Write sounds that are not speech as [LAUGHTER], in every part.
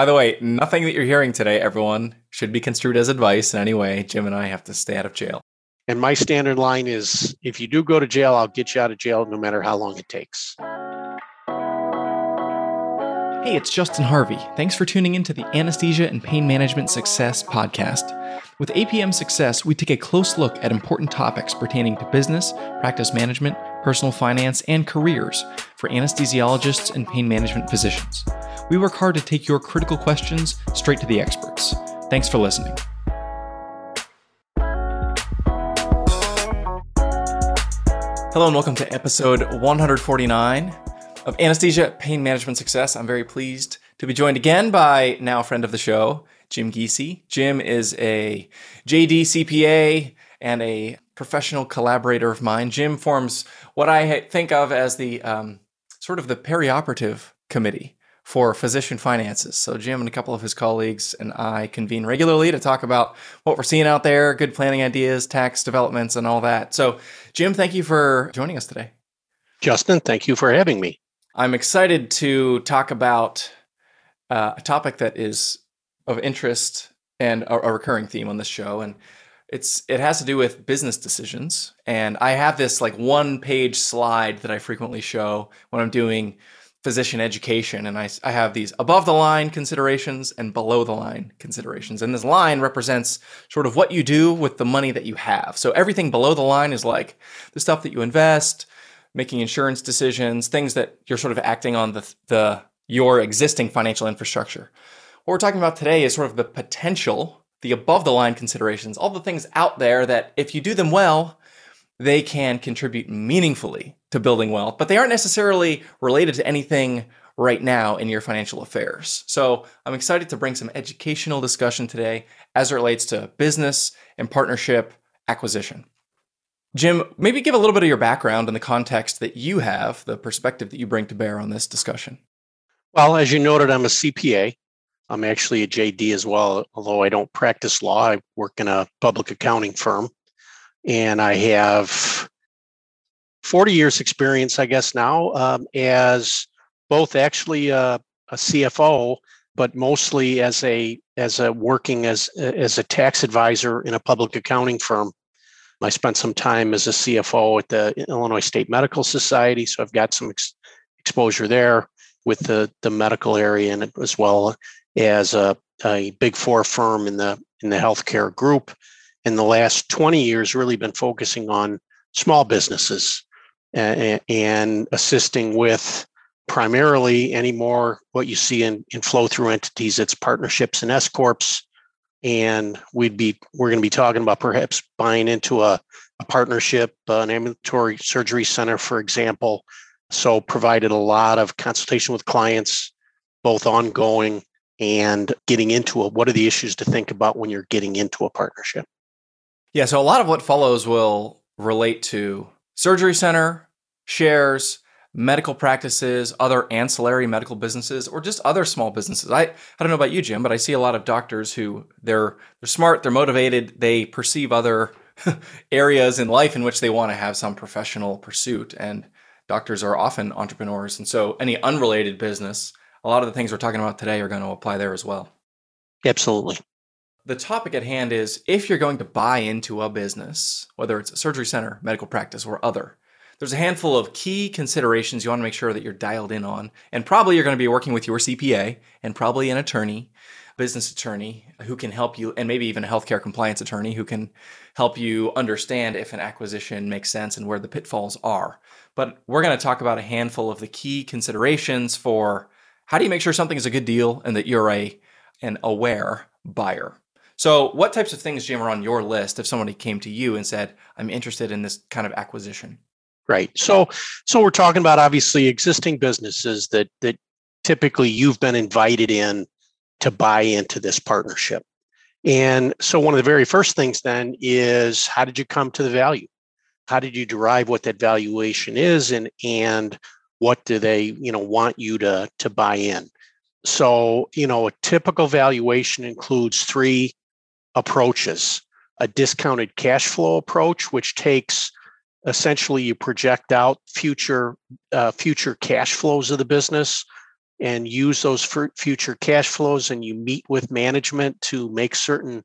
By the way, nothing that you're hearing today, everyone, should be construed as advice in any way. Jim and I have to stay out of jail. And my standard line is if you do go to jail, I'll get you out of jail no matter how long it takes. Hey, it's Justin Harvey. Thanks for tuning in to the Anesthesia and Pain Management Success podcast. With APM Success, we take a close look at important topics pertaining to business, practice management, personal finance, and careers for anesthesiologists and pain management physicians. We work hard to take your critical questions straight to the experts. Thanks for listening. Hello, and welcome to episode 149 of Anesthesia Pain Management Success. I'm very pleased to be joined again by now friend of the show, Jim Giese. Jim is a JD CPA and a professional collaborator of mine. Jim forms what I think of as the um, sort of the perioperative committee for physician finances. So Jim and a couple of his colleagues and I convene regularly to talk about what we're seeing out there, good planning ideas, tax developments, and all that. So, Jim, thank you for joining us today. Justin, thank you for having me. I'm excited to talk about uh, a topic that is of interest and a, a, recurring theme on this show, and it's it has to do with business decisions. And I have this like one page slide that I frequently show when I'm doing physician education, and I, I have these above the line considerations and below the line considerations. And this line represents sort of what you do with the money that you have. So everything below the line is like the stuff that you invest making insurance decisions, things that you're sort of acting on the, the your existing financial infrastructure. What we're talking about today is sort of the potential, the above the line considerations, all the things out there that if you do them well, they can contribute meaningfully to building wealth, but they aren't necessarily related to anything right now in your financial affairs. So I'm excited to bring some educational discussion today as it relates to business and partnership acquisition. Jim, maybe give a little bit of your background and the context that you have, the perspective that you bring to bear on this discussion. Well, as you noted, I'm a CPA. I'm actually a JD as well, although I don't practice law. I work in a public accounting firm and I have 40 years experience, I guess now, um, as both actually a, CFO, but mostly as a as a working as as a tax advisor in a public accounting firm. I spent some time as a CFO at the Illinois State Medical Society, so I've got some ex- exposure there with the, the medical area and as well as a, a big four firm in the in the healthcare group. In the last 20 years, really been focusing on small businesses and, assisting with primarily anymore what you see in, in flow through entities, it's partnerships and S corps. And we'd be we're going to be talking about perhaps buying into a, a partnership an ambulatory surgery center for example. So provided a lot of consultation with clients both ongoing and getting into it what are the issues to think about when you're getting into a partnership? Yeah so a lot of what follows will relate to surgery center shares medical practices, other ancillary medical businesses, or just other small businesses. I, I don't know about you, Jim, but I see a lot of doctors who they're they're smart, they're motivated, they perceive other [LAUGHS] areas in life in which they want to have some professional pursuit. And doctors are often entrepreneurs. And so any unrelated business, a lot of the things we're talking about today are going to apply there as well. Absolutely. The topic at hand is if you're going to buy into a business, whether it's a surgery center, medical practice, or other, there's a handful of key considerations you want to make sure that you're dialed in on. And probably you're going to be working with your CPA and probably an attorney, business attorney who can help you, and maybe even a healthcare compliance attorney who can help you understand if an acquisition makes sense and where the pitfalls are. But we're going to talk about a handful of the key considerations for how do you make sure something is a good deal and that you're a an aware buyer. So, what types of things, Jim, are on your list if somebody came to you and said, I'm interested in this kind of acquisition? Right. So so we're talking about obviously existing businesses that that typically you've been invited in to buy into this partnership. And so one of the very first things then is how did you come to the value? How did you derive what that valuation is and and what do they, you know, want you to to buy in? So, you know, a typical valuation includes three approaches. A discounted cash flow approach which takes essentially you project out future uh, future cash flows of the business and use those future cash flows and you meet with management to make certain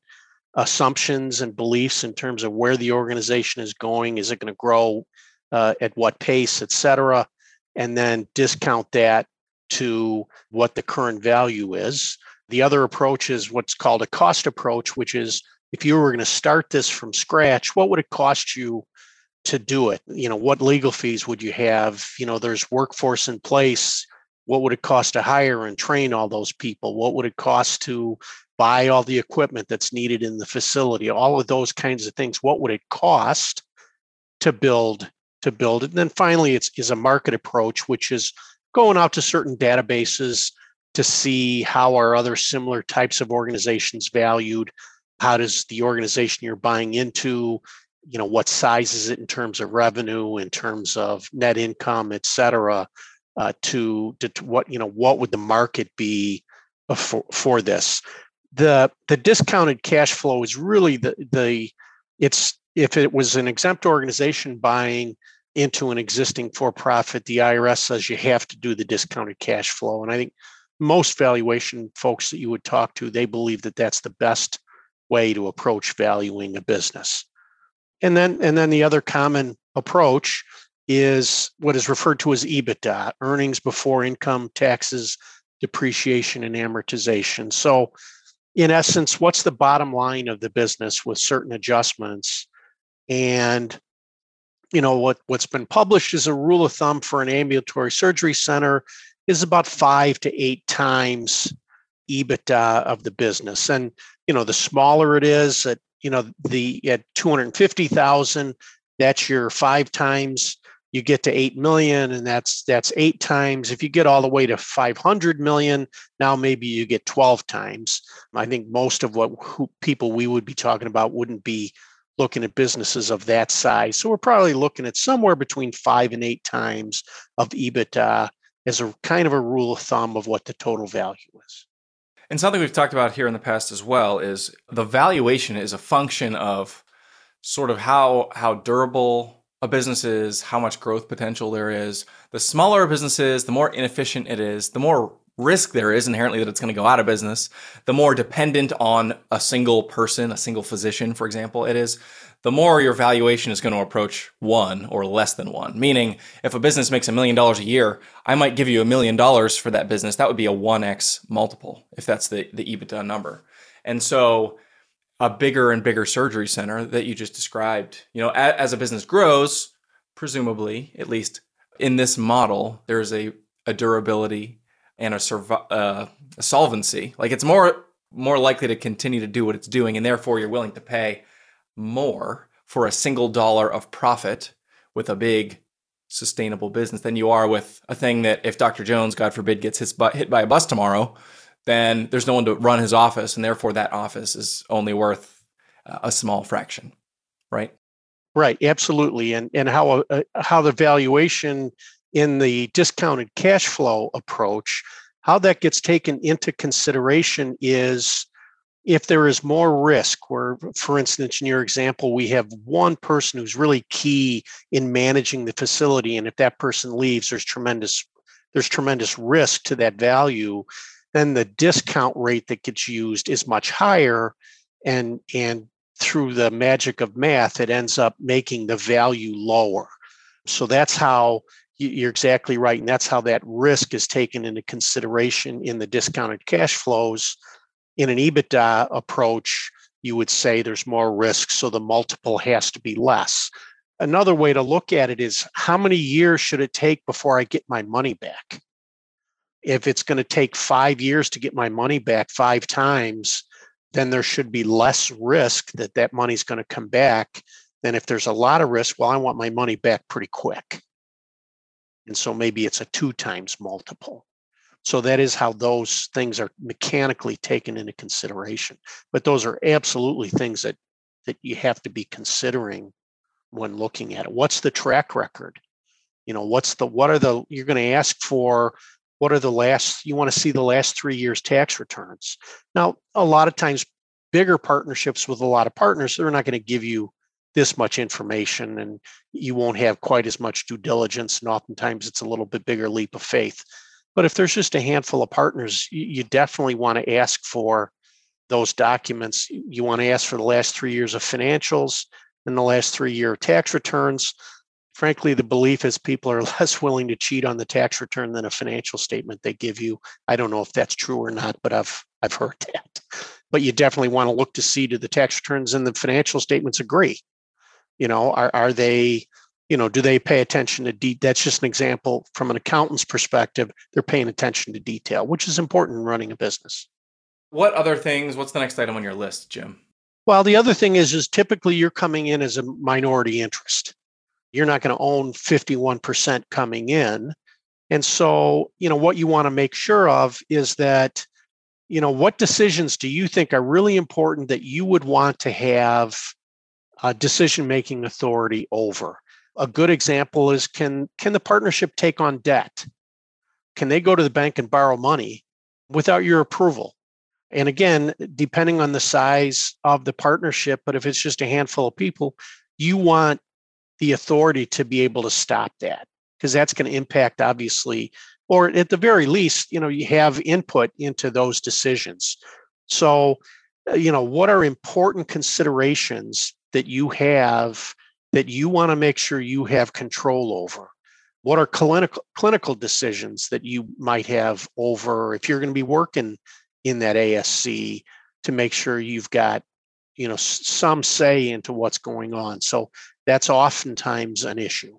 assumptions and beliefs in terms of where the organization is going is it going to grow uh, at what pace et cetera and then discount that to what the current value is the other approach is what's called a cost approach which is if you were going to start this from scratch what would it cost you to do it? You know what legal fees would you have? You know there's workforce in place. What would it cost to hire and train all those people? What would it cost to buy all the equipment that's needed in the facility? All of those kinds of things. What would it cost to build to build it? And then finally it's is a market approach which is going out to certain databases to see how are other similar types of organizations valued? How does the organization you're buying into you know what size is it in terms of revenue in terms of net income et cetera uh, to, to, to what you know what would the market be for, for this? The the discounted cash flow is really the the it's if it was an exempt organization buying into an existing for profit the irs says you have to do the discounted cash flow and i think most valuation folks that you would talk to they believe that that's the best way to approach valuing a business and then and then the other common approach is what is referred to as ebitda earnings before income taxes depreciation and amortization so in essence, what's the bottom line of the business with certain adjustments? And you know what what's been published is a rule of thumb for an ambulatory surgery center is about five to eight times EBITDA of the business. And you know, the smaller it is at you know the at 250,000, that's your five times. You get to 8 million and that's that's eight times. If you get all the way to 500 million now maybe you get 12 times. I think most of what who, people we would be talking about wouldn't be looking at businesses of that size. So we're probably looking at somewhere between five and eight times of ebitda as a kind of a rule of thumb of what the total value is and something we've talked about here in the past as well is the valuation is a function of sort of how how durable a business is, how much growth potential there is. The smaller a business is, the more inefficient it is, the more risk there is inherently that it's going to go out of business, the more dependent on a single person, a single physician, for example, it is, the more your valuation is going to approach one or less than one. Meaning, if a business makes a million dollars a year, I might give you a million dollars for that business. That would be a 1x multiple if that's the, the EBITDA number. And so a bigger and bigger surgery center that you just described. You know, as, as a business grows, presumably, at least in this model, there's a, a durability and a, uh, a solvency. Like it's more more likely to continue to do what it's doing, and therefore you're willing to pay more for a single dollar of profit with a big sustainable business than you are with a thing that if Dr. Jones, God forbid, gets his butt hit by a bus tomorrow, then there's no one to run his office, and therefore that office is only worth a small fraction, right? Right, absolutely, and and how uh, how the valuation in the discounted cash flow approach, how that gets taken into consideration is if there is more risk where for instance in your example we have one person who's really key in managing the facility and if that person leaves there's tremendous there's tremendous risk to that value then the discount rate that gets used is much higher and and through the magic of math it ends up making the value lower. So that's how you're exactly right and that's how that risk is taken into consideration in the discounted cash flows in an ebitda approach you would say there's more risk so the multiple has to be less another way to look at it is how many years should it take before i get my money back if it's going to take five years to get my money back five times, then there should be less risk that that money's going to come back than if there's a lot of risk. Well, I want my money back pretty quick. And so maybe it's a two times multiple. So that is how those things are mechanically taken into consideration. But those are absolutely things that that you have to be considering when looking at it. What's the track record? You know, what's the what are the you're going to ask for what are the last you want to see the last three years tax returns now a lot of times bigger partnerships with a lot of partners they're not going to give you this much information and you won't have quite as much due diligence and oftentimes it's a little bit bigger leap of faith But if there's just a handful of partners, you definitely want to ask for those documents. You want to ask for the last three years of financials and the last three year tax returns. Frankly, the belief is people are [LAUGHS] less willing to cheat on the tax return than a financial statement they give you. I don't know if that's true or not, but I've I've heard [LAUGHS] that. But you definitely want to look to see do the tax returns and the financial statements agree? You know, are are they you know, do they pay attention to de- that's just an example from an accountant's perspective, they're paying attention to detail, which is important in running a business. What other things, what's the next item on your list, Jim? Well, the other thing is is typically you're coming in as a minority interest. You're not going to own 51% coming in. And so, you know, what you want to make sure of is that you know, what decisions do you think are really important that you would want to have uh, a decision making authority over? A good example is can can the partnership take on debt? Can they go to the bank and borrow money without your approval? And again, depending on the size of the partnership, but if it's just a handful of people, you want the authority to be able to stop that because that's going to impact obviously or at the very least you know you have input into those decisions so uh, you know what are important considerations that you have that you want to make sure you have control over? What are clinical clinical decisions that you might have over if you're going to be working in that ASC to make sure you've got you know some say into what's going on. So that's oftentimes an issue.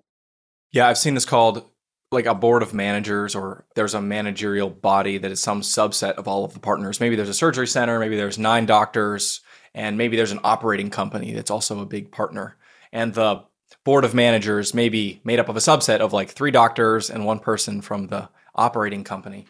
Yeah, I've seen this called like a board of managers or there's a managerial body that is some subset of all of the partners. Maybe there's a surgery center, maybe there's nine doctors, and maybe there's an operating company that's also a big partner and the board of managers may be made up of a subset of like three doctors and one person from the operating company.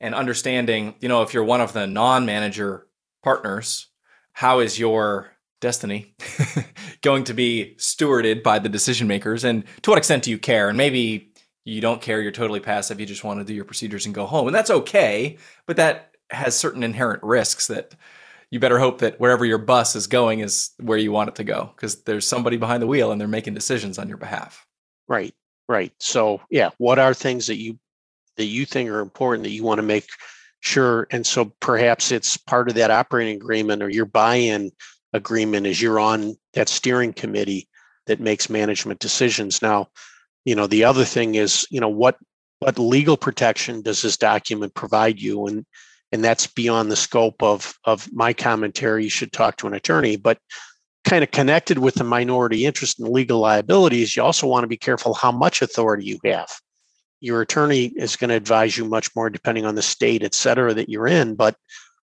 And understanding, you know, if you're one of the non manager partners, how is your destiny [LAUGHS] going to be stewarded by the decision makers? And to what extent do you care? And maybe you don't care, you're totally passive, you just want to do your procedures and go home. And that's okay, but that has certain inherent risks that you better hope that wherever your bus is going is where you want it to go because there's somebody behind the wheel and they're making decisions on your behalf. Right. Right. So, yeah, what are things that you that you think are important that you want to make sure and so perhaps it's part of that operating agreement or your buy-in agreement is you're on that steering committee that makes management decisions now you know the other thing is you know what what legal protection does this document provide you and and that's beyond the scope of of my commentary. You should talk to an attorney but kind of connected with the minority interest in legal liabilities you also want to be careful how much authority you have. Your attorney is going to advise you much more depending on the state et cetera that you're in but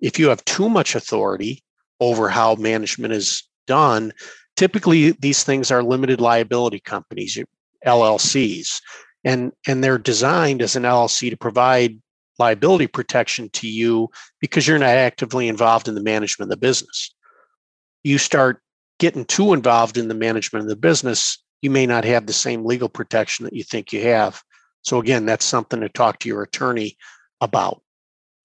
if you have too much authority over how management is done typically these things are limited liability companies llcs and and they're designed as an llc to provide liability protection to you because you're not actively involved in the management of the business. You start getting too involved in the management of the business, you may not have the same legal protection that you think you have. So, again, that's something to talk to your attorney about.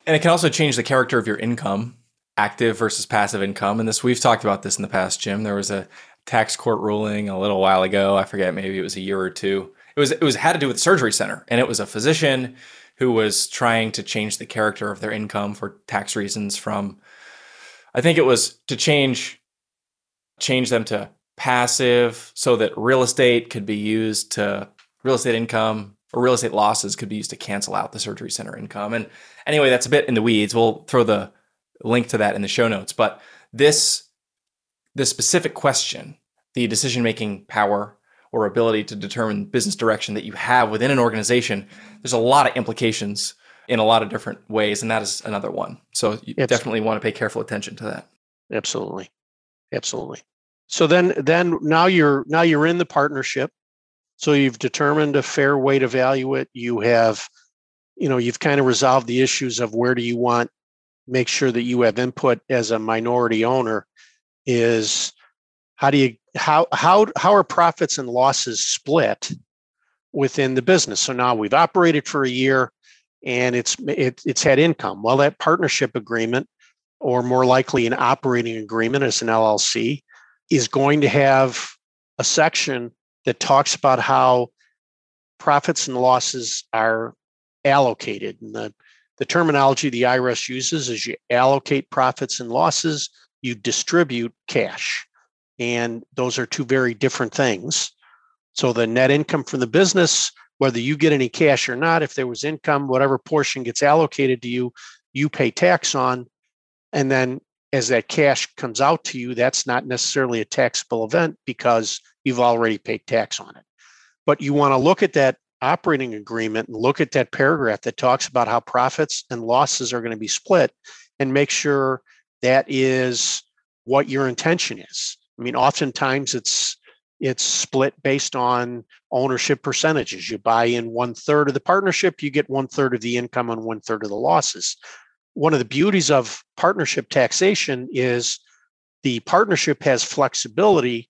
And it can also change the character of your income, active versus passive income. And this, we've talked about this in the past, Jim. There was a tax court ruling a little while ago. I forget, maybe it was a year or two. It was, it was had to do with the surgery center. And it was a physician who was trying to change the character of their income for tax reasons from I think it was to change change them to passive so that real estate could be used to real estate income or real estate losses could be used to cancel out the surgery center income. And anyway, that's a bit in the weeds. We'll throw the link to that in the show notes. But this the specific question, the decision making power or ability to determine business direction that you have within an organization, there's a lot of implications in a lot of different ways, and that is another one. So you definitely want to pay careful attention to that. Absolutely, absolutely. So then, then now you're now you're in the partnership. So you've determined a fair way to value it. You have, you know, you've kind of resolved the issues of where do you want make sure that you have input as a minority owner. Is how do you how how how are profits and losses split within the business so now we've operated for a year and it's it, it's had income well that partnership agreement or more likely an operating agreement as an llc is going to have a section that talks about how profits and losses are allocated. And the, the terminology the IRS uses is you allocate profits and losses, you distribute cash. And those are two very different things. So the net income from the business, whether you get any cash or not, if there was income, whatever portion gets allocated to you, you pay tax on. And then as that cash comes out to you, that's not necessarily a taxable event because you've already paid tax on it. But you want to look at that operating agreement and look at that paragraph that talks about how profits and losses are going to be split and make sure that is what your intention is. I mean, oftentimes it's it's split based on ownership percentages. You buy in one third of the partnership, you get one third of the income and one third of the losses. One of the beauties of partnership taxation is the partnership has flexibility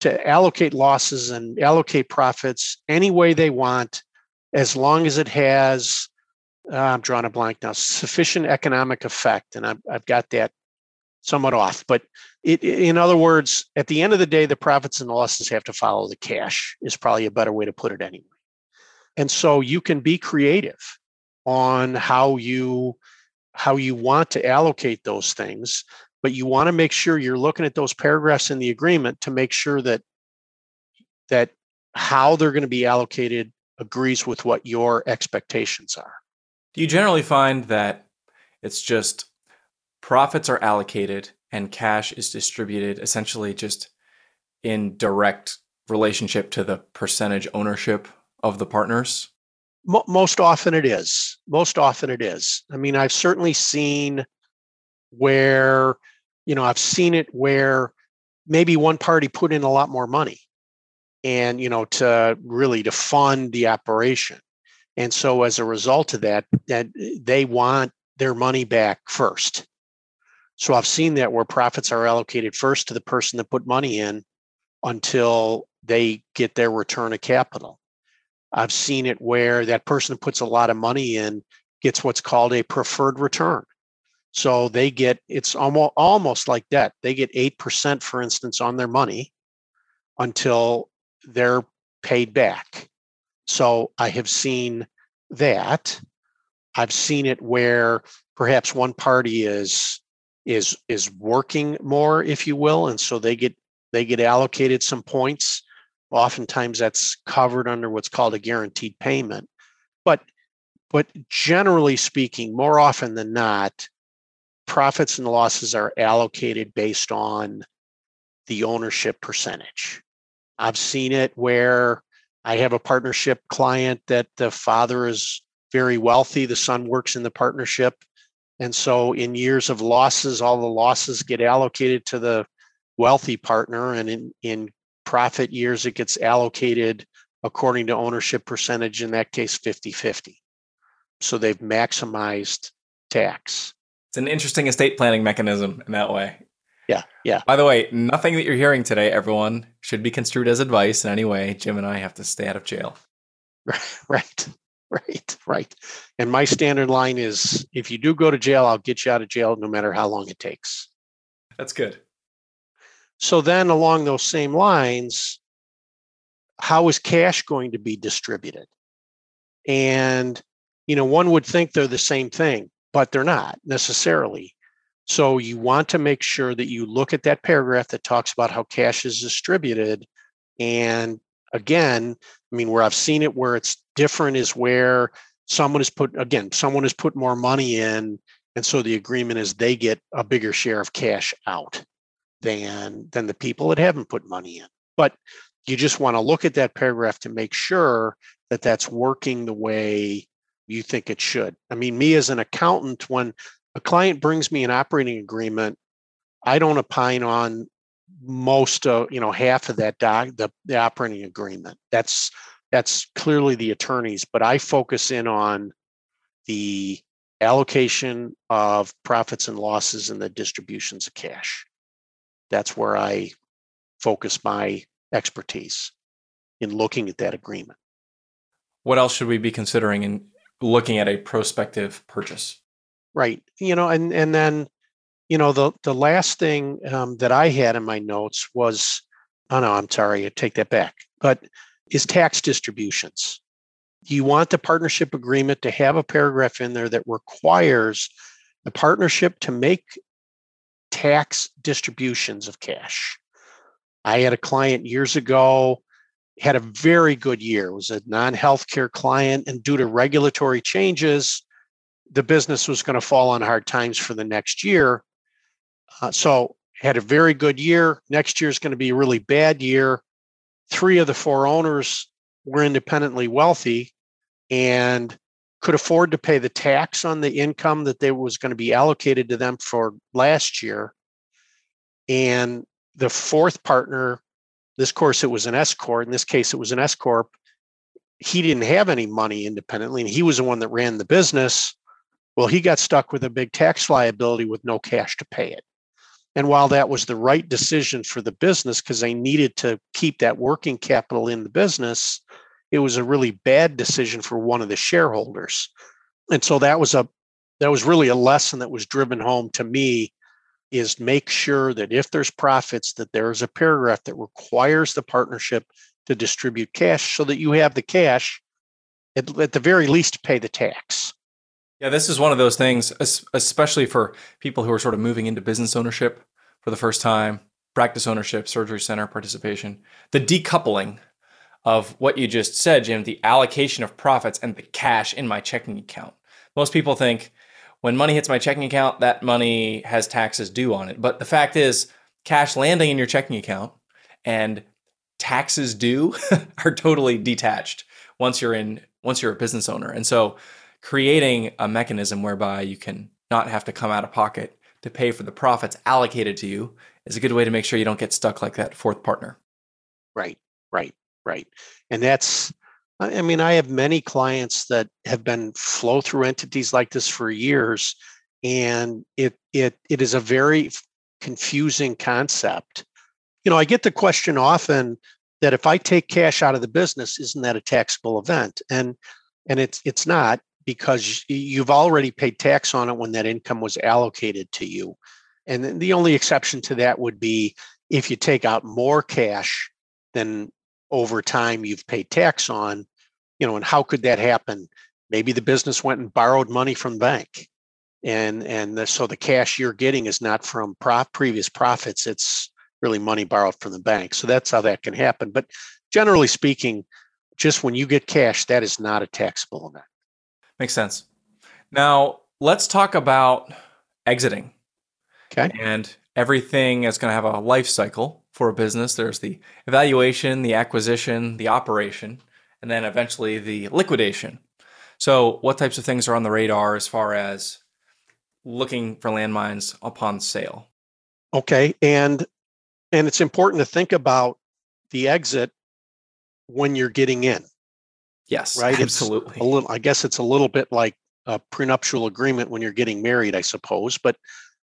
to allocate losses and allocate profits any way they want, as long as it has, uh, I'm drawing a blank now, sufficient economic effect. And I've, I've got that somewhat off. But it, in other words, at the end of the day, the profits and losses have to follow the cash, is probably a better way to put it anyway. And so you can be creative on how you how you want to allocate those things but you want to make sure you're looking at those paragraphs in the agreement to make sure that that how they're going to be allocated agrees with what your expectations are. Do you generally find that it's just profits are allocated and cash is distributed essentially just in direct relationship to the percentage ownership of the partners? Most often it is. Most often it is. I mean, I've certainly seen where you know, I've seen it where maybe one party put in a lot more money and, you know, to really to fund the operation. And so as a result of that, that they want their money back first. So I've seen that where profits are allocated first to the person that put money in until they get their return of capital. I've seen it where that person that puts a lot of money in gets what's called a preferred return. So they get it's almost almost like debt. They get eight percent, for instance, on their money until they're paid back. So I have seen that. I've seen it where perhaps one party is is is working more, if you will, and so they get they get allocated some points. Oftentimes that's covered under what's called a guaranteed payment. But but generally speaking, more often than not, profits and losses are allocated based on the ownership percentage. I've seen it where I have a partnership client that the father is very wealthy, the son works in the partnership. And so in years of losses, all the losses get allocated to the wealthy partner. And in, in profit years, it gets allocated according to ownership percentage, in that case, 50 50. So they've maximized tax. It's an interesting estate planning mechanism in that way. Yeah, yeah. By the way, nothing that you're hearing today, everyone, should be construed as advice in any way. Jim and I have to stay out of jail. [LAUGHS] Right, right, right. And my standard line is if you do go to jail, I'll get you out of jail no matter how long it takes. That's good. So then, along those same lines, how is cash going to be distributed? And, you know, one would think they're the same thing but they're not necessarily. So you want to make sure that you look at that paragraph that talks about how cash is distributed. And again, I mean, where I've seen it where it's different is where someone has put, again, someone has put more money in. And so the agreement is they get a bigger share of cash out than, than the people that haven't put money in. But you just want to look at that paragraph to make sure that that's working the way you think it should. I mean, me as an accountant, when a client brings me an operating agreement, I don't opine on most of you know half of that doc the, the operating agreement. That's that's clearly the attorneys, but I focus in on the allocation of profits and losses and the distributions of cash. That's where I focus my expertise in looking at that agreement. What else should we be considering in looking at a prospective purchase. Right. You know, and and then, you know, the the last thing um, that I had in my notes was, oh no, I'm sorry, I take that back. But is tax distributions. you want the partnership agreement to have a paragraph in there that requires the partnership to make tax distributions of cash. I had a client years ago had a very good year. It was a non-healthcare client and due to regulatory changes, the business was going to fall on hard times for the next year. Uh, so had a very good year. Next year is going to be a really bad year. Three of the four owners were independently wealthy and could afford to pay the tax on the income that they was going to be allocated to them for last year. And the fourth partner, this course it was an S corp. In this case, it was an S corp. He didn't have any money independently, and he was the one that ran the business. Well, he got stuck with a big tax liability with no cash to pay it. And while that was the right decision for the business because they needed to keep that working capital in the business, it was a really bad decision for one of the shareholders. And so that was a that was really a lesson that was driven home to me is make sure that if there's profits that there is a paragraph that requires the partnership to distribute cash so that you have the cash at, at the very least to pay the tax. Yeah, this is one of those things, especially for people who are sort of moving into business ownership for the first time, practice ownership, surgery center participation. The decoupling of what you just said, Jim, the allocation of profits and the cash in my checking account. Most people think when money hits my checking account, that money has taxes due on it. But the fact is, cash landing in your checking account and taxes due [LAUGHS] are totally detached once you're in once you're a business owner. And so creating a mechanism whereby you can not have to come out of pocket to pay for the profits allocated to you is a good way to make sure you don't get stuck like that fourth partner. Right, right, right. And that's I mean, I have many clients that have been flow through entities like this for years, and it it it is a very confusing concept. You know, I get the question often that if I take cash out of the business, isn't that a taxable event? And and it's it's not because you've already paid tax on it when that income was allocated to you. And the only exception to that would be if you take out more cash than over time you've paid tax on, you know, and how could that happen? Maybe the business went and borrowed money from the bank. And and the, so the cash you're getting is not from prof, previous profits, it's really money borrowed from the bank. So that's how that can happen. But generally speaking, just when you get cash, that is not a taxable event. Makes sense. Now, let's talk about exiting. Okay. And everything is going to have a life cycle for a business. There's the evaluation, the acquisition, the operation and then eventually the liquidation. So, what types of things are on the radar as far as looking for landmines upon sale? Okay, and and it's important to think about the exit when you're getting in. Yes, right. Absolutely. It's a little. I guess it's a little bit like a prenuptial agreement when you're getting married, I suppose. But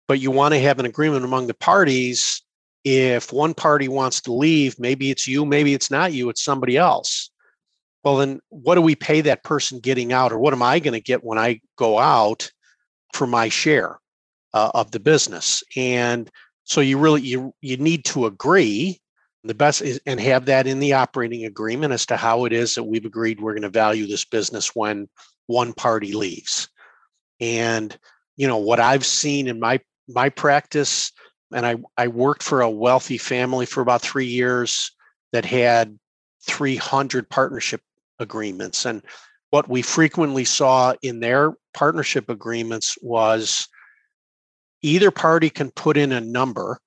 but you want to have an agreement among the parties. If one party wants to leave, maybe it's you, maybe it's not you, it's somebody else well then what do we pay that person getting out or what am i going to get when i go out for my share uh, of the business and so you really you you need to agree the best is and have that in the operating agreement as to how it is that we've agreed we're going to value this business when one party leaves and you know what i've seen in my my practice and i i worked for a wealthy family for about 3 years that had 300 partnership agreements. And what we frequently saw in their partnership agreements was either party can put in a number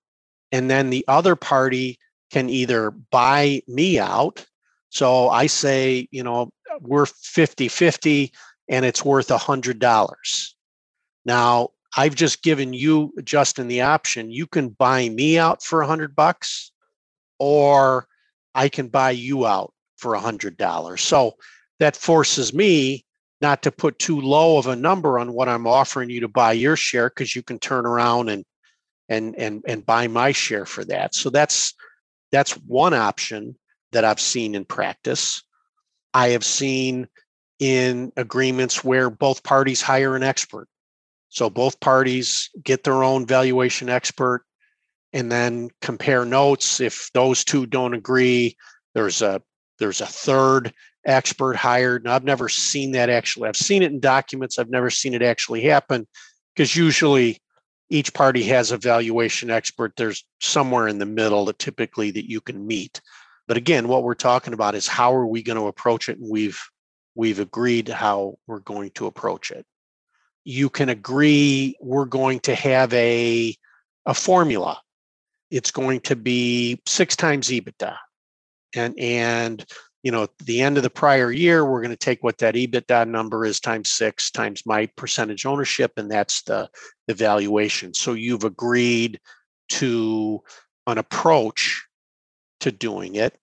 and then the other party can either buy me out. So I say, you know, we're 50 50 and it's worth a $100. Now, I've just given you, Justin, the option. You can buy me out for a hundred bucks, or I can buy you out for a hundred dollars. So that forces me not to put too low of a number on what I'm offering you to buy your share because you can turn around and and and and buy my share for that. So that's that's one option that I've seen in practice. I have seen in agreements where both parties hire an expert. So both parties get their own valuation expert and then compare notes. If those two don't agree, there's a there's a third expert hired. And I've never seen that actually. I've seen it in documents. I've never seen it actually happen because usually each party has a valuation expert. There's somewhere in the middle that typically that you can meet. But again, what we're talking about is how are we going to approach it? And we've we've agreed how we're going to approach it. You can agree we're going to have a a formula. It's going to be six times EBITDA. And and you know, at the end of the prior year, we're going to take what that EBITDA number is times six times my percentage ownership, and that's the evaluation. So you've agreed to an approach to doing it.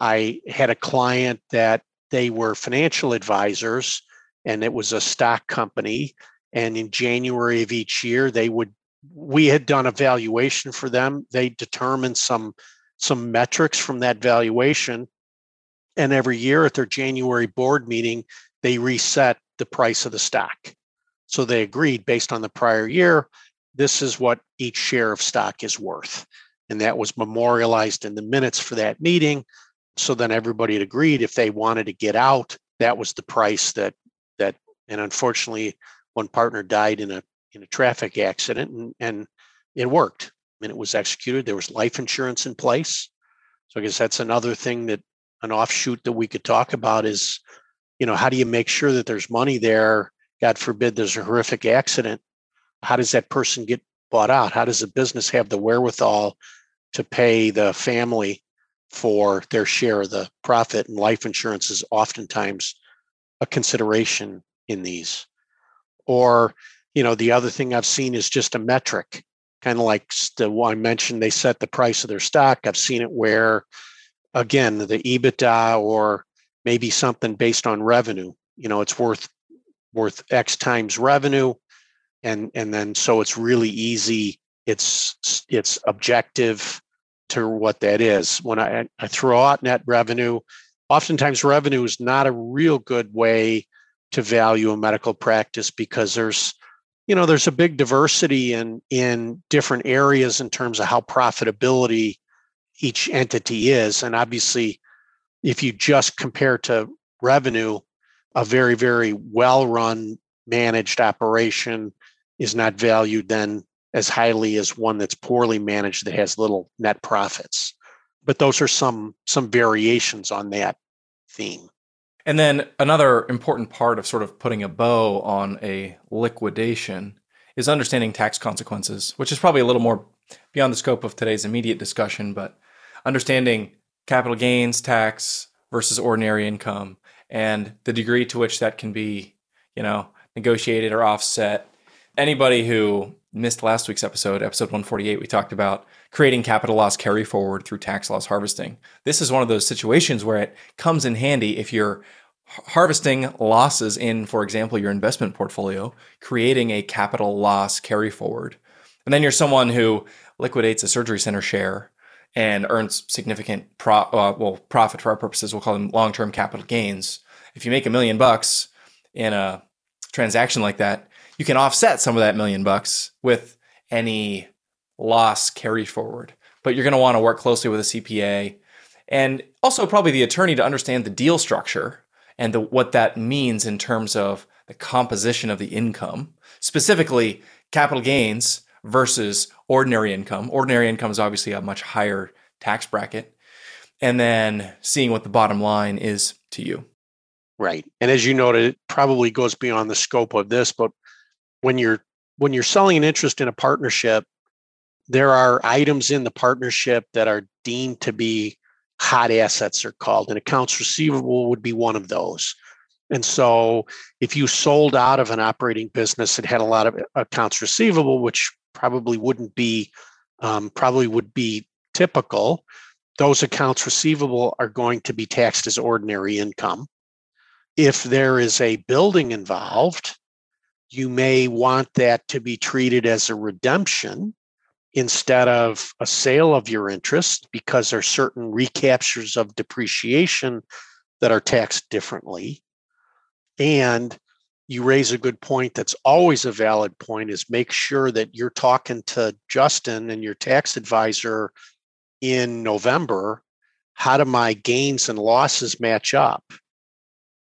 I had a client that they were financial advisors and it was a stock company. And in January of each year, they would we had done a valuation for them. They determined some some metrics from that valuation and every year at their January board meeting, they reset the price of the stock. So they agreed based on the prior year, this is what each share of stock is worth. And that was memorialized in the minutes for that meeting. So then everybody had agreed if they wanted to get out, that was the price that that and unfortunately one partner died in a in a traffic accident and, and it worked. I mean it was executed. There was life insurance in place. So I guess that's another thing that an offshoot that we could talk about is, you know, how do you make sure that there's money there? God forbid there's a horrific accident. How does that person get bought out? How does a business have the wherewithal to pay the family for their share of the profit? And life insurance is oftentimes a consideration in these. Or, you know, the other thing I've seen is just a metric, kind of like the one I mentioned, they set the price of their stock. I've seen it where again the ebitda or maybe something based on revenue you know it's worth worth x times revenue. And and then so it's really easy it's it's objective to what that is. When i i throw out net revenue oftentimes revenue is not a real good way to value a medical practice because there's you know there's a big diversity in in different areas in terms of how profitability each entity is. And obviously, if you just compare to revenue, a very, very well run, managed operation is not valued then as highly as one that's poorly managed that has little net profits. But those are some some variations on that theme. And then another important part of sort of putting a bow on a liquidation is understanding tax consequences, which is probably a little more beyond the scope of today's immediate discussion, but understanding capital gains tax versus ordinary income and the degree to which that can be, you know, negotiated or offset. Anybody who missed last week's episode, episode 148, we talked about creating capital loss carry forward through tax loss harvesting. This is one of those situations where it comes in handy if you're harvesting losses in, for example, your investment portfolio, creating a capital loss carry forward. And then you're someone who liquidates a surgery center share and earns significant pro, uh, well profit for our purposes. We'll call them long term capital gains. If you make a million bucks in a transaction like that, you can offset some of that million bucks with any loss carry forward. But you're going to want to work closely with a CPA and also probably the attorney to understand the deal structure and the, what that means in terms of the composition of the income, specifically capital gains versus ordinary income. Ordinary income is obviously a much higher tax bracket. And then seeing what the bottom line is to you. Right. And as you noted, it probably goes beyond the scope of this, but when you're when you're selling an interest in a partnership, there are items in the partnership that are deemed to be hot assets are called and accounts receivable would be one of those and so if you sold out of an operating business that had a lot of accounts receivable which probably wouldn't be um, probably would be typical. Those accounts receivable are going to be taxed as ordinary income. If there is a building involved you may want that to be treated as a redemption instead of a sale of your interest because there are certain recaptures of depreciation that are taxed differently. And you raise a good point that's always a valid point is make sure that you're talking to Justin and your tax advisor in November. How do my gains and losses match up?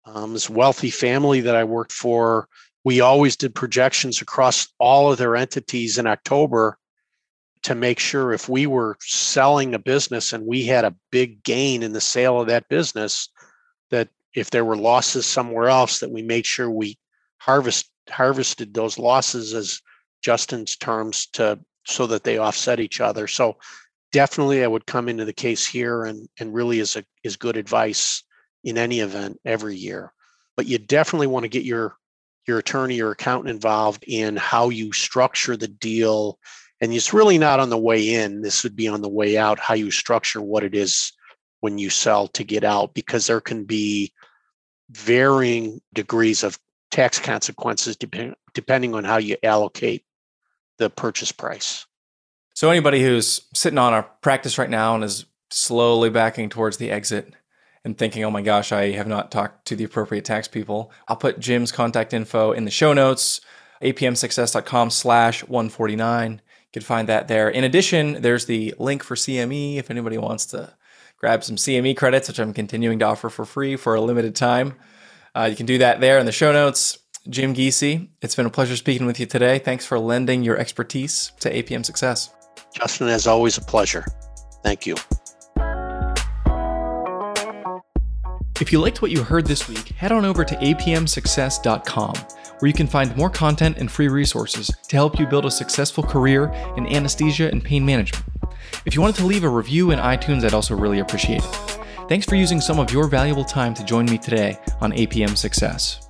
Um, this wealthy family that I worked for, we always did projections across all of their entities in October to make sure if we were selling a business and we had a big gain in the sale of that business, that if there were losses somewhere else, that we made sure we harvest harvested those losses as Justin's terms to so that they offset each other. So definitely I would come into the case here and and really is a is good advice in any event every year. But you definitely want to get your your attorney or accountant involved in how you structure the deal and it's really not on the way in this would be on the way out how you structure what it is when you sell to get out because there can be varying degrees of tax consequences depending depending on how you allocate the purchase price so anybody who's sitting on a practice right now and is slowly backing towards the exit and thinking, oh my gosh, I have not talked to the appropriate tax people, I'll put Jim's contact info in the show notes, apmsuccess.com slash 149 You can find that there. In addition, there's the link for CME if anybody wants to grab some CME credits, which I'm continuing to offer for free for a limited time. Uh, you can do that there in the show notes. Jim Giese, it's been a pleasure speaking with you today. Thanks for lending your expertise to APM Success. Justin, as always, a pleasure. Thank you. If you liked what you heard this week, head on over to apmsuccess.com where you can find more content and free resources to help you build a successful career in anesthesia and pain management. If you wanted to leave a review in iTunes, I'd also really appreciate it. Thanks for using some of your valuable time to join me today on APM Success.